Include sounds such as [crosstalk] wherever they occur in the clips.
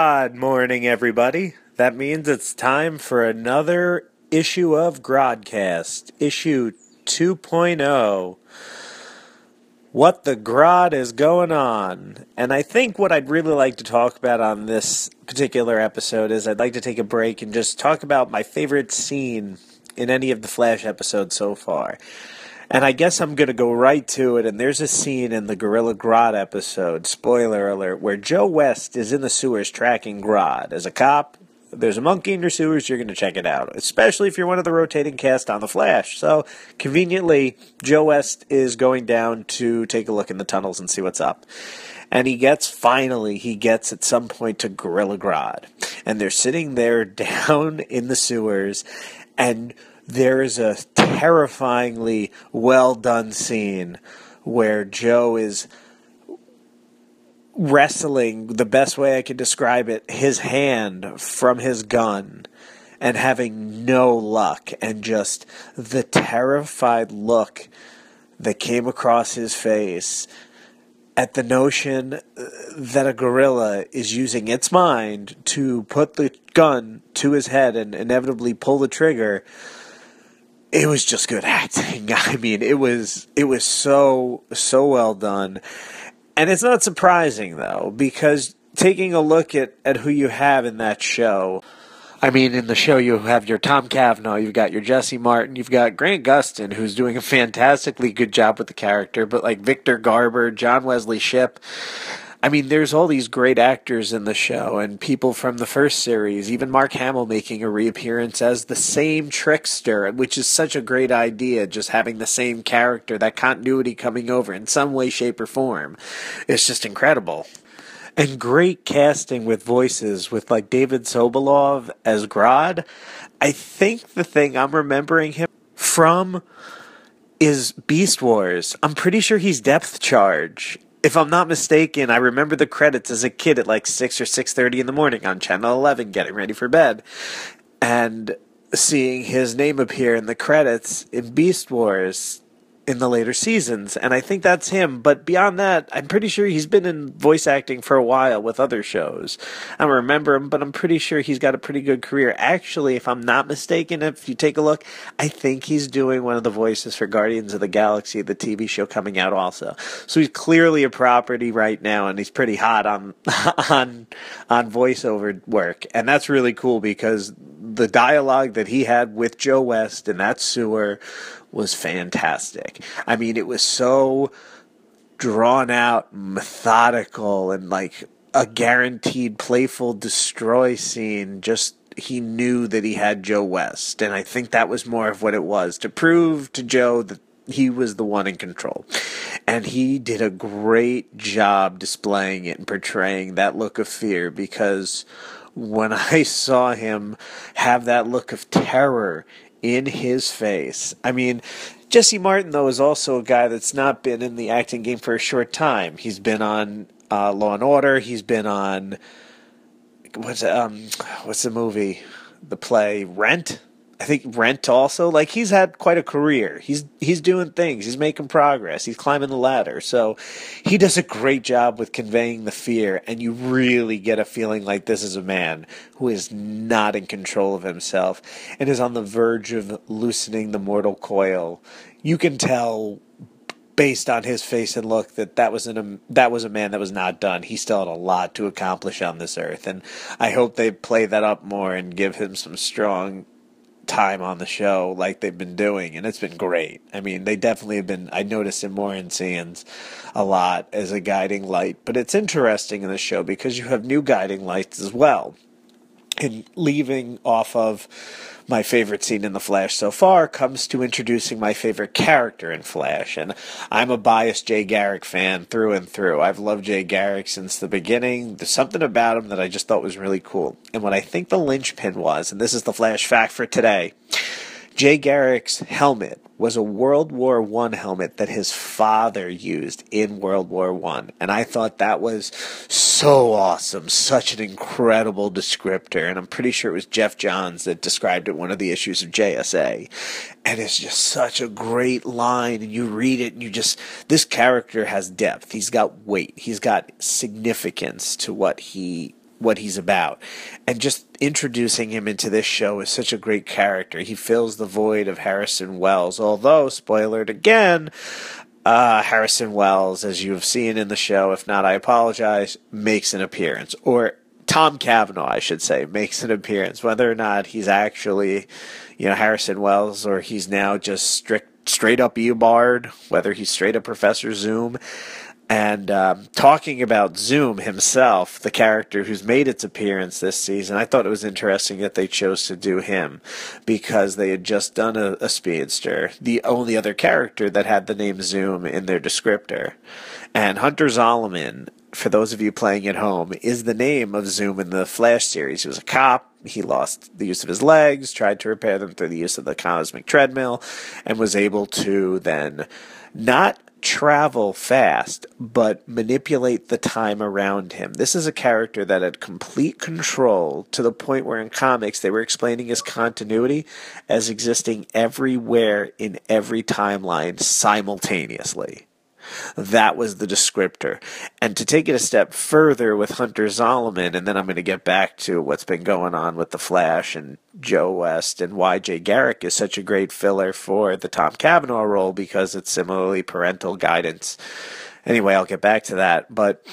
Good morning, everybody. That means it's time for another issue of Groddcast, issue 2.0. What the Grodd is going on? And I think what I'd really like to talk about on this particular episode is I'd like to take a break and just talk about my favorite scene in any of the Flash episodes so far. And I guess I'm going to go right to it. And there's a scene in the Gorilla Grodd episode, spoiler alert, where Joe West is in the sewers tracking Grodd. As a cop, there's a monkey in your sewers, you're going to check it out, especially if you're one of the rotating cast on The Flash. So, conveniently, Joe West is going down to take a look in the tunnels and see what's up. And he gets, finally, he gets at some point to Gorilla Grodd. And they're sitting there [laughs] down in the sewers, and there is a terrifyingly well done scene where Joe is wrestling the best way I can describe it his hand from his gun and having no luck and just the terrified look that came across his face at the notion uh, that a gorilla is using its mind to put the gun to his head and inevitably pull the trigger it was just good acting. [laughs] I mean, it was it was so so well done. And it's not surprising though because taking a look at at who you have in that show I mean, in the show, you have your Tom Cavanagh, you've got your Jesse Martin, you've got Grant Gustin, who's doing a fantastically good job with the character, but like Victor Garber, John Wesley Shipp, I mean, there's all these great actors in the show and people from the first series, even Mark Hamill making a reappearance as the same trickster, which is such a great idea, just having the same character, that continuity coming over in some way, shape, or form. It's just incredible. And great casting with voices with like David Sobolov as Grodd. I think the thing I'm remembering him from is Beast Wars. I'm pretty sure he's Depth Charge if I'm not mistaken, I remember the credits as a kid at like six or six thirty in the morning on Channel Eleven, getting ready for bed, and seeing his name appear in the credits in Beast Wars in the later seasons, and I think that's him. But beyond that, I'm pretty sure he's been in voice acting for a while with other shows. I don't remember him, but I'm pretty sure he's got a pretty good career. Actually, if I'm not mistaken, if you take a look, I think he's doing one of the voices for Guardians of the Galaxy, the TV show coming out also. So he's clearly a property right now, and he's pretty hot on [laughs] on on voiceover work, and that's really cool because the dialogue that he had with Joe West in that sewer was fantastic. I mean, it was so drawn out, methodical, and like a guaranteed playful destroy scene. Just he knew that he had Joe West, and I think that was more of what it was to prove to Joe that he was the one in control. And he did a great job displaying it and portraying that look of fear because when [laughs] I saw him have that look of terror in his face. I mean, Jesse Martin, though, is also a guy that's not been in the acting game for a short time. He's been on uh, Law and Order. He's been on what's um what's the movie, the play Rent. I think Rent also like he's had quite a career. He's he's doing things. He's making progress. He's climbing the ladder. So he does a great job with conveying the fear and you really get a feeling like this is a man who is not in control of himself and is on the verge of loosening the mortal coil. You can tell based on his face and look that that was an, that was a man that was not done. He still had a lot to accomplish on this earth and I hope they play that up more and give him some strong time on the show like they've been doing, and it's been great. I mean, they definitely have been. I notice him more in scenes a lot as a guiding light, but it's interesting in the show because you have new guiding lights as well. And leaving off of my favorite scene in The Flash so far comes to introducing my favorite character in Flash. And I'm a biased Jay Garrick fan through and through. I've loved Jay Garrick since the beginning. There's something about him that I just thought was really cool. And what I think the linchpin was, and this is the Flash fact for today. Jay Garrick's helmet was a World War One helmet that his father used in World War One, and I thought that was so awesome, such an incredible descriptor. And I'm pretty sure it was Geoff Johns that described it one of the issues of JSA, and it's just such a great line. And you read it, and you just this character has depth. He's got weight. He's got significance to what he what he's about. And just introducing him into this show is such a great character. He fills the void of Harrison Wells. Although, spoilered again, uh, Harrison Wells, as you have seen in the show, if not, I apologize, makes an appearance. Or Tom Cavanagh, I should say, makes an appearance. Whether or not he's actually, you know, Harrison Wells or he's now just strict, straight up Eobard, whether he's straight up Professor Zoom. And um, talking about Zoom himself, the character who's made its appearance this season, I thought it was interesting that they chose to do him because they had just done a, a speedster, the only other character that had the name Zoom in their descriptor. And Hunter Zolomon, for those of you playing at home, is the name of Zoom in the Flash series. He was a cop. He lost the use of his legs, tried to repair them through the use of the cosmic treadmill, and was able to then not travel fast, but manipulate the time around him. This is a character that had complete control to the point where in comics they were explaining his continuity as existing everywhere in every timeline simultaneously. That was the descriptor. And to take it a step further with Hunter Zolomon, and then I'm going to get back to what's been going on with The Flash and Joe West and why Jay Garrick is such a great filler for the Tom Cavanagh role because it's similarly parental guidance. Anyway, I'll get back to that. But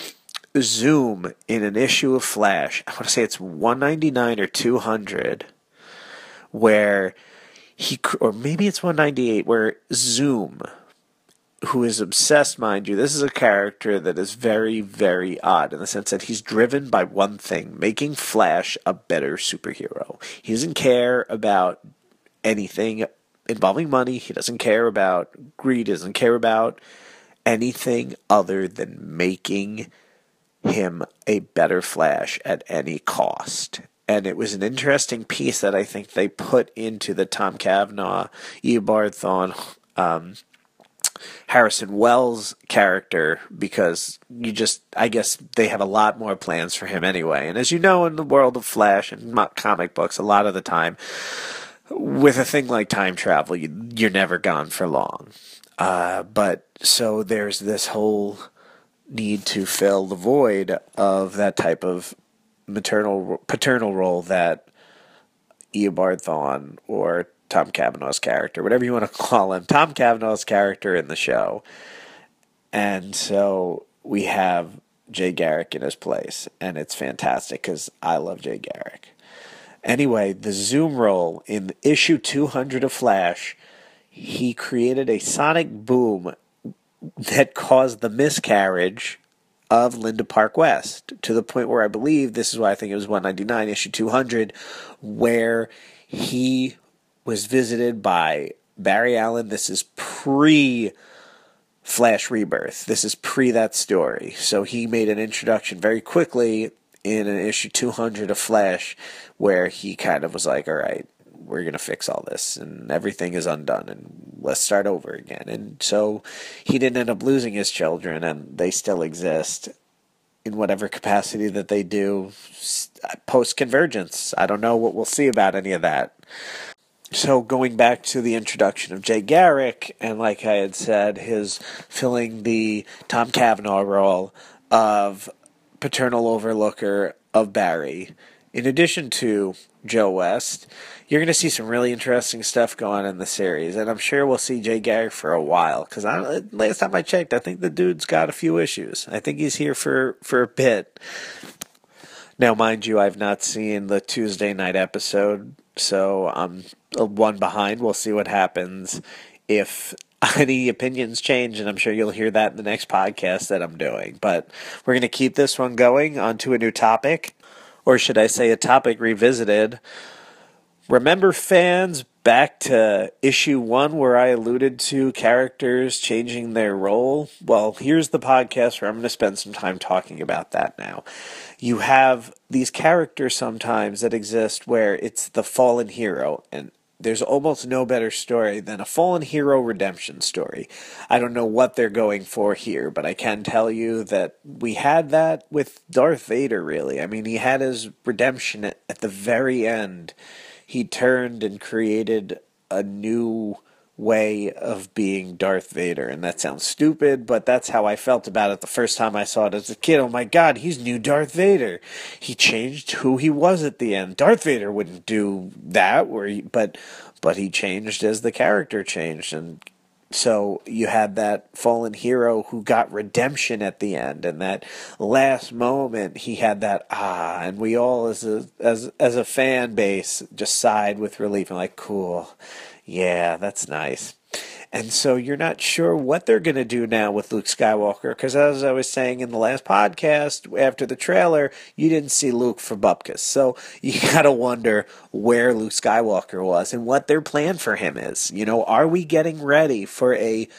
Zoom in an issue of Flash, I want to say it's 199 or 200, where he, or maybe it's 198, where Zoom who is obsessed, mind you. This is a character that is very, very odd in the sense that he's driven by one thing making Flash a better superhero. He doesn't care about anything involving money, he doesn't care about greed, he doesn't care about anything other than making him a better Flash at any cost. And it was an interesting piece that I think they put into the Tom Cavanagh, Eobard Thawne, um, Harrison Wells character because you just, I guess they have a lot more plans for him anyway. And as you know, in the world of Flash and comic books, a lot of the time, with a thing like time travel, you, you're never gone for long. Uh, but so there's this whole need to fill the void of that type of maternal paternal role that Eobard Thawne or Tom Cavanagh's character, whatever you want to [laughs] call him, Tom Cavanagh's character in the show. And so we have Jay Garrick in his place, and it's fantastic because I love Jay Garrick. Anyway, the Zoom role in issue 200 of Flash, he created a sonic boom that caused the miscarriage of Linda Park West to the point where I believe this is why I think it was 199 issue 200 where he was visited by Barry Allen. This is pre Flash Rebirth. This is pre that story. So he made an introduction very quickly in an issue 200 of Flash where he kind of was like, all right, we're going to fix all this and everything is undone and let's start over again. And so he didn't end up losing his children and they still exist in whatever capacity that they do uh, post convergence. I don't know what we'll see about any of that so going back to the introduction of Jay Garrick, and like I had said, his filling the Tom Cavanagh role of paternal overlooker of Barry. In addition to Joe West, you're going to see some really interesting stuff going on in the series, and I'm sure we'll see Jay Garrick for a while. Because last time I checked, I think the dude's got a few issues. I think he's here for for a bit. Now, mind you, I've not seen the Tuesday night episode, so I'm one behind. We'll see what happens if [laughs] any opinions change, and I'm sure you'll hear that in the next podcast that I'm doing. But we're going to keep this one going onto a new topic, or should I say, a topic revisited. Remember, fans, back to issue one where I alluded to characters changing their role? Well, here's the podcast where I'm going to spend some time talking about that now. You have these characters sometimes that exist where it's the fallen hero, and there's almost no better story than a fallen hero redemption story. I don't know what they're going for here, but I can tell you that we had that with Darth Vader, really. I mean, he had his redemption at, the very end. He turned and created a new way of being Darth Vader. And that sounds stupid, but that's how I felt about it the first time I saw it as a kid. Oh my god, he's new Darth Vader. He changed who he was at the end. Darth Vader wouldn't do that, where he, but but he changed as the character changed and so you had that fallen hero who got redemption at the end and that last moment he had that ah and we all as a as as a fan base just sighed with relief and like cool yeah that's nice and so you're not sure what they're going to do now with Luke Skywalker. Because as I was saying in the last podcast, after the trailer, you didn't see Luke for Bupkis. So you [laughs] got to wonder where Luke Skywalker was and what their plan for him is. You know, are we getting ready for a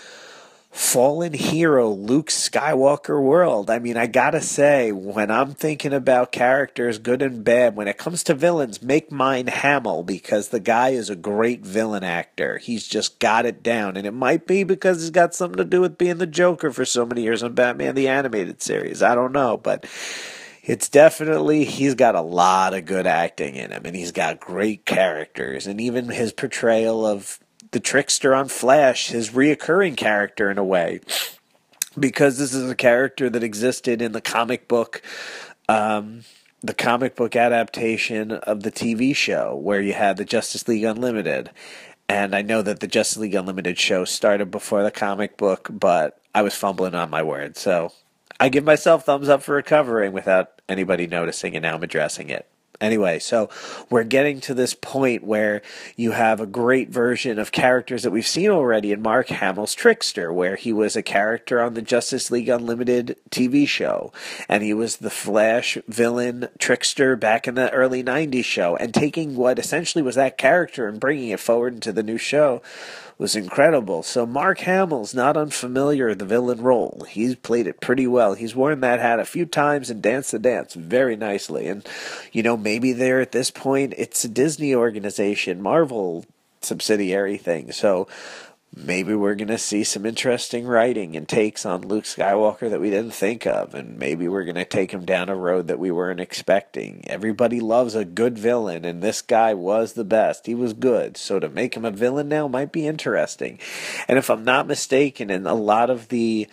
fallen hero Luke Skywalker world. I mean, I gotta say, when I'm thinking about characters, good and bad, when it comes to villains, make mine Hamill because the guy is a great villain actor. He's just got it down. And it might be because he's got something to do with being the Joker for so many years on Batman the Animated Series. I don't know, but it's definitely he's got a lot of good acting in him and he's got great characters and even his portrayal of the trickster on Flash, his reoccurring character in a way, because this is a character that existed in the comic book. Um, the comic book adaptation of the TV show where you had the Justice League Unlimited. And I know that the Justice League Unlimited show started before the comic book, but I was fumbling on my words. So I give myself thumbs up for recovering without anybody noticing, and now I'm addressing it. Anyway, so we're getting to this point where you have a great version of characters that we've seen already in Mark Hamill's Trickster, where he was a character on the Justice League Unlimited TV show, and he was the Flash villain Trickster back in the early 90s show, and taking what essentially was that character and bringing it forward into the new show was incredible. So Mark Hamill's not unfamiliar with the villain role. He's played it pretty well. He's worn that hat a few times and danced the dance very nicely. And you know, maybe there at this point it's a Disney organization, Marvel subsidiary thing. So maybe we're going to see some interesting writing and takes on Luke Skywalker that we didn't think of, and maybe we're going to take him down a road that we weren't expecting. Everybody loves a good villain, and this guy was the best. He was good. So to make him a villain now might be interesting. And if I'm not mistaken, in a lot of the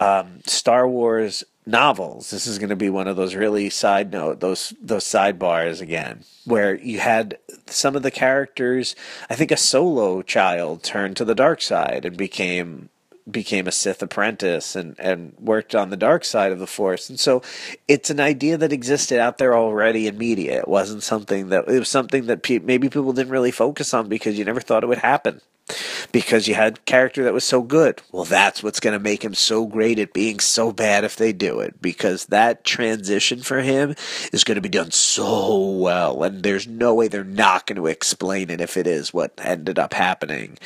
um, Star Wars novels. This is going to be one of those really side note those those sidebars again, where you had some of the characters. I think a solo child turned to the dark side and became became a Sith apprentice and, and worked on the dark side of the Force. And so it's an idea that existed out there already in media. It wasn't something that, it was something that pe- maybe people didn't really focus on because you never thought it would happen because you had character that was so good. Well, that's what's going to make him so great at being so bad if they do it because that transition for him is going to be done so well and there's no way they're not going to explain it if it is what ended up happening.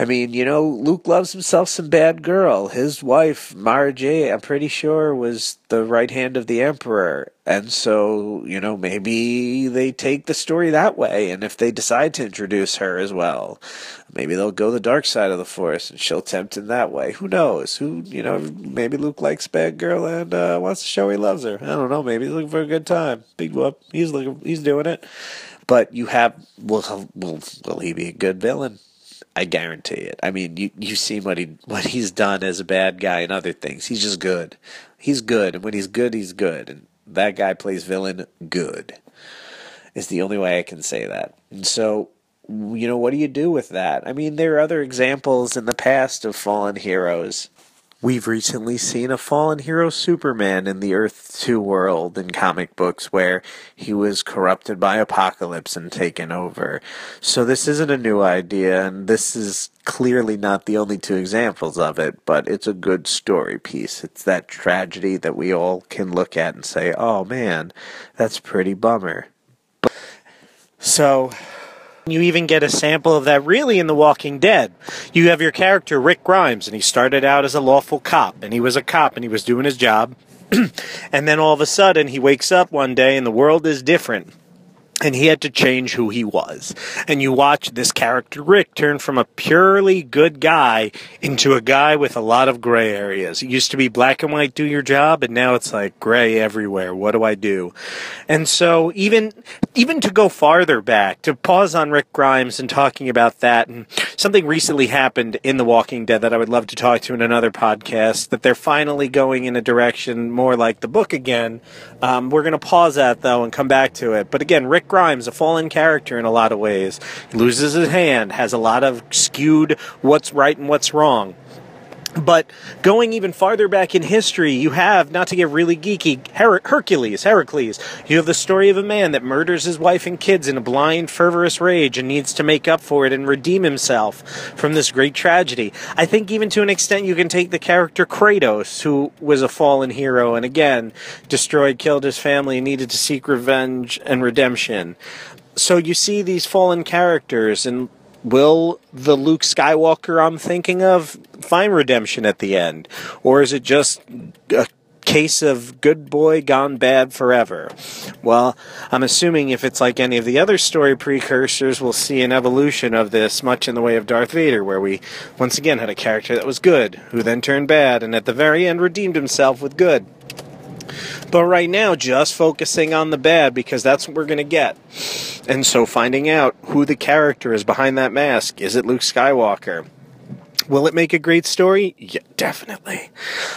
I mean, you know, Luke loves himself some bad girl. His wife, Mara Jade, I'm pretty sure was the right hand of the Emperor. And so, you know, maybe they take the story that way. And if they decide to introduce her as well, maybe they'll go the dark side of the Force and she'll tempt him that way. Who knows? Who, you know, maybe Luke likes bad girl and uh, wants to show he loves her. I don't know. Maybe he's looking for a good time. Big whoop. He's looking, he's doing it. But you have, will, will, will he be a good villain? I guarantee it. I mean, you you see what he what he's done as a bad guy and other things. He's just good. He's good, and when he's good, he's good. And that guy plays villain good. Is the only way I can say that. And so, you know, what do you do with that? I mean, there are other examples in the past of fallen heroes We've recently seen a fallen hero Superman in the Earth 2 world in comic books where he was corrupted by Apocalypse and taken over. So this isn't a new idea, and this is clearly not the only two examples of it, but it's a good story piece. It's that tragedy that we all can look at and say, oh man, that's pretty bummer. So you even get a sample of that really in The Walking Dead. You have your character, Rick Grimes, and he started out as a lawful cop, and he was a cop and he was doing his job. [clears throat] and then all of a sudden, he wakes up one day and the world is different. And he had to change who he was. And you watch this character, Rick, turn from a purely good guy into a guy with a lot of gray areas. It used to be black and white, do your job, and now it's like gray everywhere. What do I do? And so even, even to go farther back, to pause on Rick Grimes and talking about that, and something recently happened in The Walking Dead that I would love to talk to in another podcast, that they're finally going in a direction more like the book again. Um, we're going to pause that though and come back to it. But again, Rick Grimes, a fallen character in a lot of ways. He loses his hand, has a lot of skewed what's right and what's wrong. But going even farther back in history, you have, not to get really geeky, Her- Hercules, Heracles. You have the story of a man that murders his wife and kids in a blind, fervorous rage and needs to make up for it and redeem himself from this great tragedy. I think even to an extent you can take the character Kratos, who was a fallen hero and again destroyed, killed his family, and needed to seek revenge and redemption. So you see these fallen characters and will the Luke Skywalker I'm thinking of find redemption at the end? Or is it just a case of good boy gone bad forever? Well, I'm assuming if it's like any of the other story precursors, we'll see an evolution of this, much in the way of Darth Vader, where we once again had a character that was good, who then turned bad, and at the very end redeemed himself with good. But right now, just focusing on the bad because that's what we're going to get. And so finding out who the character is behind that mask is it Luke Skywalker? Will it make a great story? Yeah, definitely.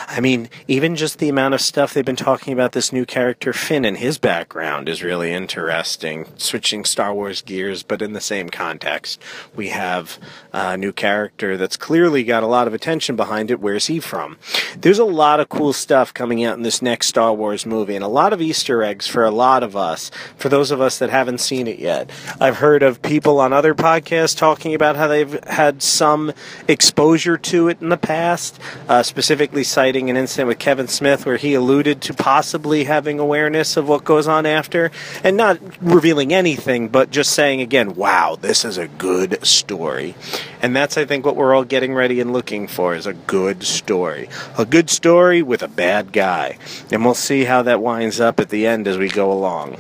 I mean, even just the amount of stuff they've been talking about this new character Finn and his background is really interesting. Switching Star Wars gears, but in the same context. We have a new character that's clearly got a lot of attention behind it. Where's he from? There's a lot of cool stuff coming out in this next Star Wars movie, and a lot of Easter eggs for a lot of us, for those of us that haven't seen it yet. I've heard of people on other podcasts talking about how they've had some exposure exposure to it in the past, uh, specifically citing an incident with Kevin Smith where he alluded to possibly having awareness of what goes on after, and not revealing anything, but just saying again, wow, this is a good story. And that's, I think, what we're all getting ready and looking for is a good story. A good story with a bad guy. And we'll see how that winds up at the end as we go along.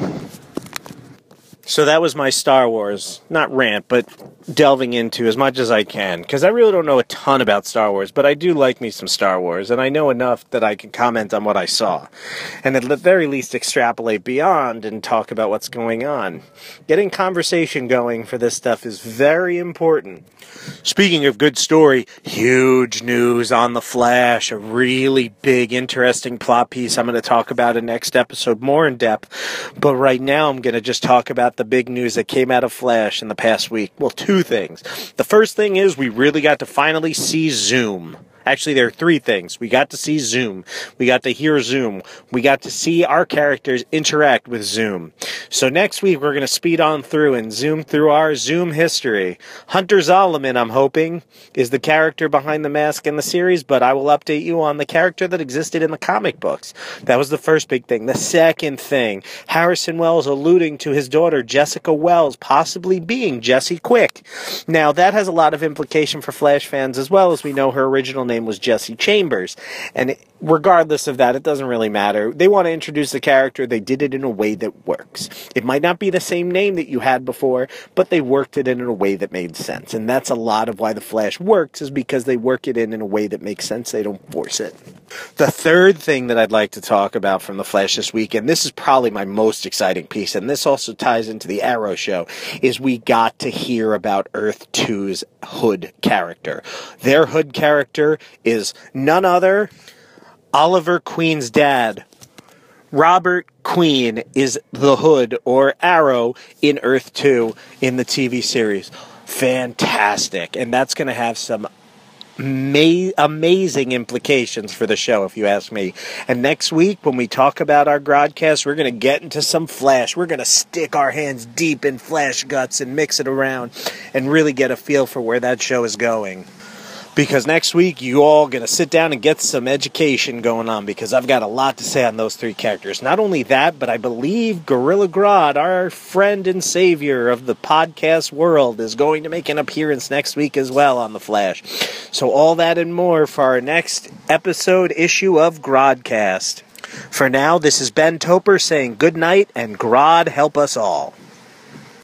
So that was my Star Wars, not rant, but delving into as much as I can. Because I really don't know a ton about Star Wars, but I do like me some Star Wars, and I know enough that I can comment on what I saw. And at the very least, extrapolate beyond and talk about what's going on. Getting conversation going for this stuff is very important. Speaking of good story, huge news on The Flash, a really big, interesting plot piece I'm going to talk about in next episode more in depth. But right now, I'm going to just talk about the big news that came out of Flash in the past week. Well, two things. The first thing is we really got to finally see Zoom. Actually, there are three things. We got to see Zoom. We got to hear Zoom. We got to see our characters interact with Zoom. So next week, we're going to speed on through and zoom through our Zoom history. Hunter Zolomon, I'm hoping, is the character behind the mask in the series, but I will update you on the character that existed in the comic books. That was the first big thing. The second thing, Harrison Wells alluding to his daughter, Jessica Wells, possibly being Jesse Quick. Now, that has a lot of implication for Flash fans as well, as we know her original name was Jesse Chambers. And regardless of that, it doesn't really matter. They want to introduce the character, they did it in a way that works. It might not be the same name that you had before, but they worked it in a way that made sense. And that's a lot of why the Flash works, is because they work it in in a way that makes sense. They don't force it. The third thing that I'd like to talk about from the Flash this week, and this is probably my most exciting piece, and this also ties into the Arrow show, is we got to hear about Earth 2's Hood character. Their Hood character is none other Oliver Queen's dad. Robert Queen is the Hood or Arrow in Earth 2 in the TV series. Fantastic. And that's going to have some ma- amazing implications for the show, if you ask me. And next week, when we talk about our broadcast, we're going to get into some Flash. We're going to stick our hands deep in Flash guts and mix it around and really get a feel for where that show is going because next week you all going to sit down and get some education going on because I've got a lot to say on those three characters. Not only that, but I believe Gorilla Grodd, our friend and savior of the podcast world, is going to make an appearance next week as well on The Flash. So all that and more for our next episode issue of Groddcast. For now, this is Ben Topper saying good night and Grodd help us all.